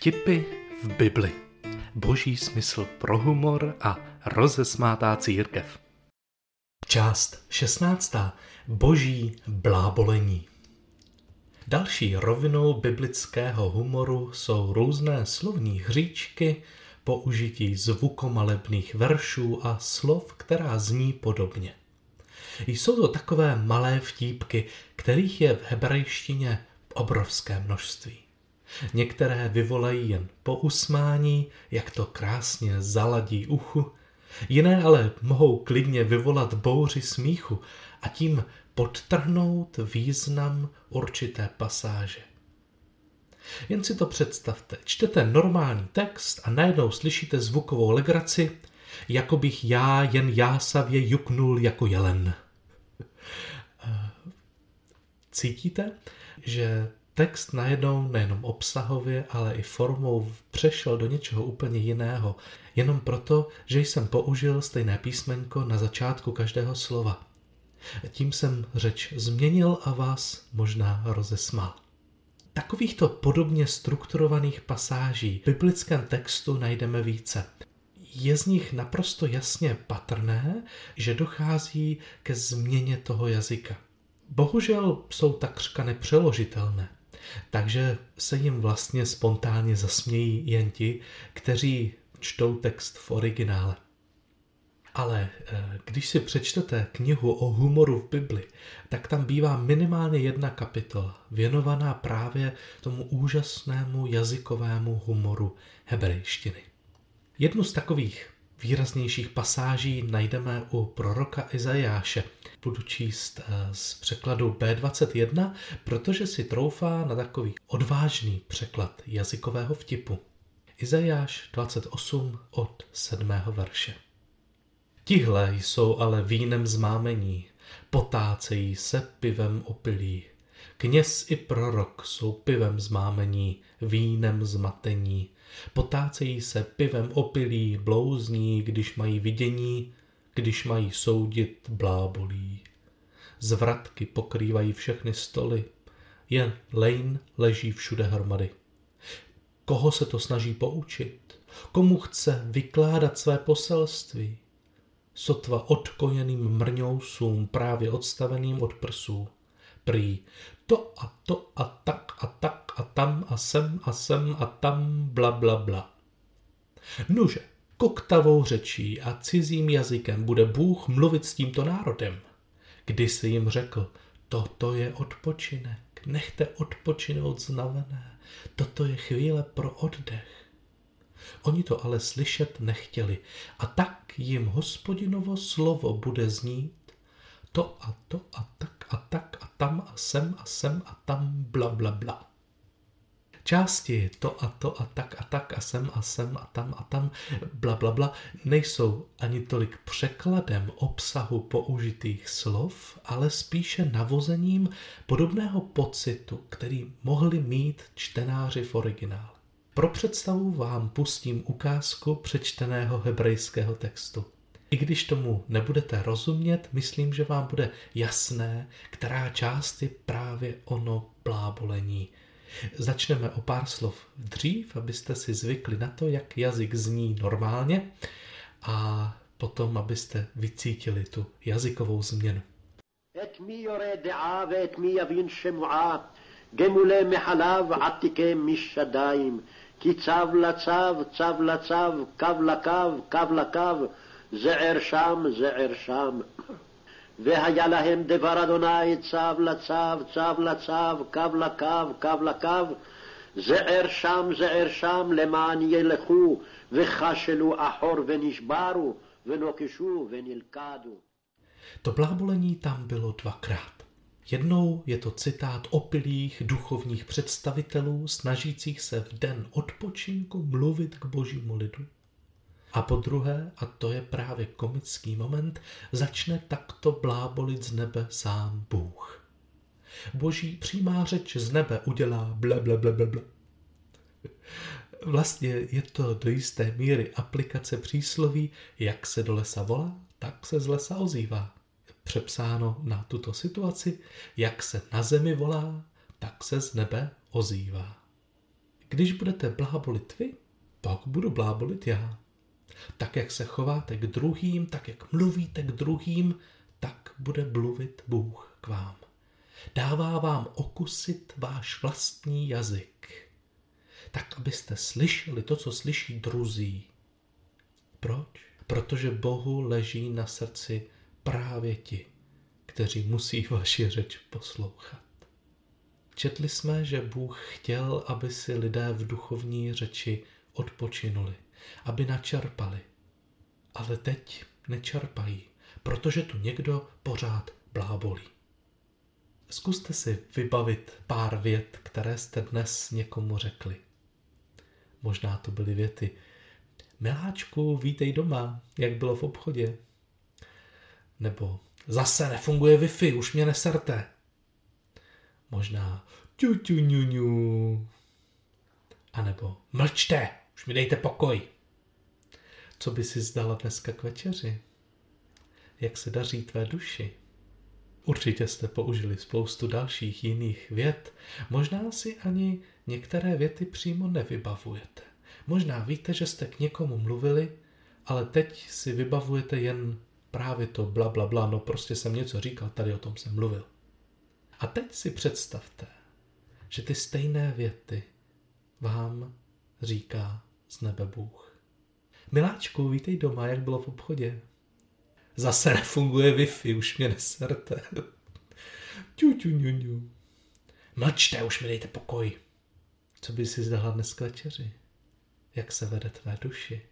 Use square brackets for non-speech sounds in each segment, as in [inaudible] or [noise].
Vtipy v Bibli. Boží smysl pro humor a rozesmátá církev. Část 16. Boží blábolení. Další rovinou biblického humoru jsou různé slovní hříčky, použití zvukomalebných veršů a slov, která zní podobně. Jsou to takové malé vtípky, kterých je v hebrejštině obrovské množství. Některé vyvolají jen po usmání, jak to krásně zaladí uchu, jiné ale mohou klidně vyvolat bouři smíchu a tím podtrhnout význam určité pasáže. Jen si to představte. Čtete normální text a najednou slyšíte zvukovou legraci, jako bych já jen jásavě juknul jako jelen. Cítíte, že text najednou nejenom obsahově, ale i formou přešel do něčeho úplně jiného, jenom proto, že jsem použil stejné písmenko na začátku každého slova. Tím jsem řeč změnil a vás možná rozesmal. Takovýchto podobně strukturovaných pasáží v biblickém textu najdeme více. Je z nich naprosto jasně patrné, že dochází ke změně toho jazyka. Bohužel jsou takřka nepřeložitelné. Takže se jim vlastně spontánně zasmějí jen ti, kteří čtou text v originále. Ale eh, když si přečtete knihu o humoru v Bibli, tak tam bývá minimálně jedna kapitola věnovaná právě tomu úžasnému jazykovému humoru hebrejštiny. Jednu z takových výraznějších pasáží najdeme u proroka Izajáše. Budu číst eh, z překladu B21, protože si troufá na takový odvážný překlad jazykového vtipu. Izajáš 28 od 7. verše. Tihle jsou ale vínem zmámení, potácejí se pivem opilí. Kněz i prorok jsou pivem zmámení, vínem zmatení. Potácejí se pivem opilí, blouzní, když mají vidění, když mají soudit blábolí. Zvratky pokrývají všechny stoly, jen lejn leží všude hromady. Koho se to snaží poučit? Komu chce vykládat své poselství? Sotva odkojeným mrňousům právě odstaveným od prsů. Prý to a to a tak a tak a tam a sem a sem a tam bla bla bla. Nuže, koktavou řečí a cizím jazykem bude Bůh mluvit s tímto národem. Kdy se jim řekl, toto je odpočinek, nechte odpočinout znavené, toto je chvíle pro oddech. Oni to ale slyšet nechtěli a tak jim hospodinovo slovo bude znít to a to a tak a tak tam a sem a sem a tam bla bla bla. Části to a to a tak a tak a sem a sem a tam a tam bla bla bla nejsou ani tolik překladem obsahu použitých slov, ale spíše navozením podobného pocitu, který mohli mít čtenáři v originále. Pro představu vám pustím ukázku přečteného hebrejského textu. I když tomu nebudete rozumět, myslím, že vám bude jasné, která část je právě ono blábolení. Začneme o pár slov dřív, abyste si zvykli na to, jak jazyk zní normálně a potom, abyste vycítili tu jazykovou změnu. את מי יורה דעה ואת מי יבין שמועה, גמולי מחלב עתיקי משדיים, כי צו לצו, צו לצו, קו לקו, קו לקו, זער שם, זער שם. והיה להם דבר אדוני צו לצו, צו לצו, קו לקו, קו לקו, זער שם, זער שם, למען ילכו, וכשלו אחור ונשברו, ונוקשו ונלכדו. To blábolení tam bylo dvakrát. Jednou je to citát opilých duchovních představitelů snažících se v den odpočinku mluvit k božímu lidu. A po druhé, a to je právě komický moment, začne takto blábolit z nebe sám Bůh. Boží přímá řeč z nebe udělá ble, ble, ble, ble, ble. Vlastně je to do jisté míry aplikace přísloví, jak se do lesa volá, tak se z lesa ozývá. Přepsáno na tuto situaci, jak se na zemi volá, tak se z nebe ozývá. Když budete blábolit vy, pak budu blábolit já. Tak, jak se chováte k druhým, tak, jak mluvíte k druhým, tak bude mluvit Bůh k vám. Dává vám okusit váš vlastní jazyk, tak, abyste slyšeli to, co slyší druzí. Proč? Protože Bohu leží na srdci právě ti, kteří musí [laughs] vaši řeč poslouchat. Četli jsme, že Bůh chtěl, aby si lidé v duchovní řeči odpočinuli, aby načerpali. Ale teď nečerpají, protože tu někdo pořád blábolí. Zkuste si vybavit pár vět, které jste dnes někomu řekli. Možná to byly věty. Miláčku, vítej doma, jak bylo v obchodě. Nebo zase nefunguje Wi-Fi, už mě neserte. Možná ťu, ťu, ňu, ňu. A nebo mlčte, už mi dejte pokoj. Co by si zdala dneska k večeři? Jak se daří tvé duši? Určitě jste použili spoustu dalších jiných vět. Možná si ani některé věty přímo nevybavujete. Možná víte, že jste k někomu mluvili, ale teď si vybavujete jen právě to bla, bla, bla, no prostě jsem něco říkal, tady o tom jsem mluvil. A teď si představte, že ty stejné věty vám říká z nebe Bůh. Miláčku, vítej doma, jak bylo v obchodě. Zase nefunguje Wi-Fi, už mě neserte. [laughs] ťu, ťu, ňu, ňu. Mlčte, už mi dejte pokoj. Co by si zdala dnes k večeři? Jak se vede tvé duši?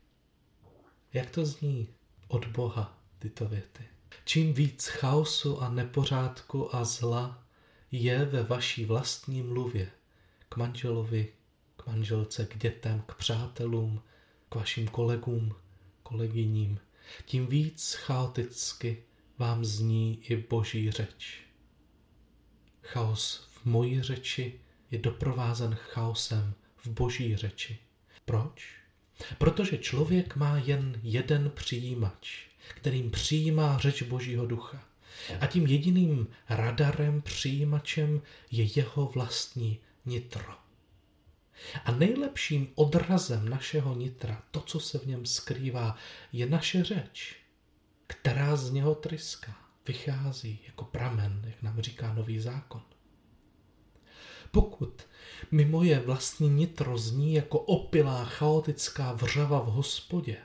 Jak to zní od Boha tyto věty? Čím víc chaosu a nepořádku a zla je ve vaší vlastní mluvě k manželovi, k manželce, k dětem, k přátelům, k vašim kolegům, kolegyním, tím víc chaoticky vám zní i boží řeč. Chaos v mojí řeči je doprovázen chaosem v boží řeči. Proč? Protože člověk má jen jeden přijímač, kterým přijímá řeč Božího ducha. A tím jediným radarem, přijímačem je jeho vlastní nitro. A nejlepším odrazem našeho nitra, to, co se v něm skrývá, je naše řeč, která z něho tryská, vychází jako pramen, jak nám říká nový zákon. Pokud mi moje vlastní nitro zní jako opilá chaotická vřava v hospodě,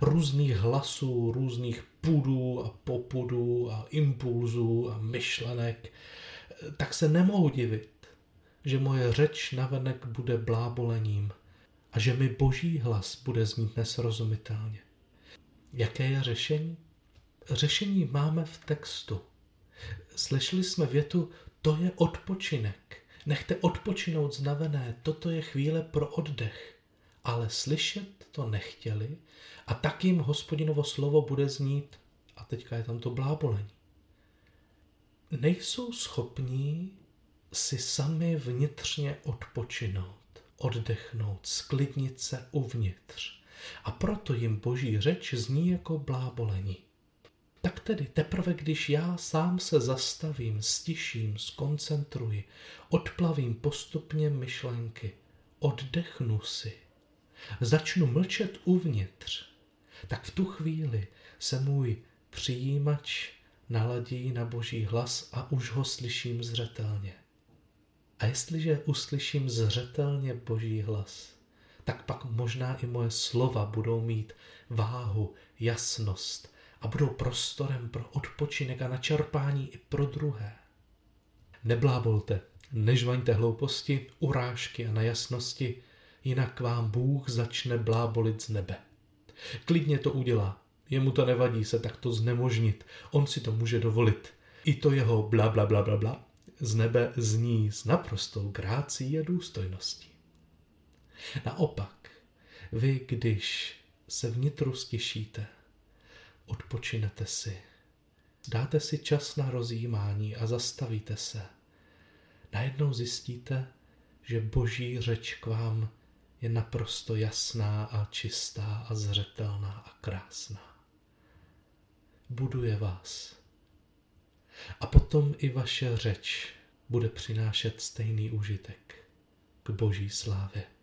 různých hlasů, různých pudů a popudů a impulzů a myšlenek, tak se nemohu divit, že moje řeč navenek bude blábolením a že mi boží hlas bude znít nesrozumitelně. Jaké je řešení? Řešení máme v textu. Slyšeli jsme větu, to je odpočinek. Nechte odpočinout znavené, toto je chvíle pro oddech. Ale slyšet to nechtěli a tak jim hospodinovo slovo bude znít, a teďka je tam to blábolení. Nejsou schopní si sami vnitřně odpočinout, oddechnout, sklidnit se uvnitř. A proto jim boží řeč zní jako blábolení. Tak tedy teprve, když já sám se zastavím, stiším, skoncentruji, odplavím postupně myšlenky, oddechnu si, začnu mlčet uvnitř, tak v tu chvíli se můj přijímač naladí na boží hlas a už ho slyším zřetelně. A jestliže uslyším zřetelně boží hlas, tak pak možná i moje slova budou mít váhu, jasnost a budou prostorem pro odpočinek a načerpání i pro druhé. Neblábolte, nežvaňte hlouposti, urážky a nejasnosti, jinak vám Bůh začne blábolit z nebe. Klidně to udělá, jemu to nevadí se takto znemožnit, on si to může dovolit. I to jeho bla bla bla bla bla z nebe zní s naprostou grácí a důstojností. Naopak, vy, když se vnitru stěšíte, odpočinete si, dáte si čas na rozjímání a zastavíte se, najednou zjistíte, že boží řeč k vám je naprosto jasná a čistá a zřetelná a krásná. Buduje vás a potom i vaše řeč bude přinášet stejný užitek. k boží slávě.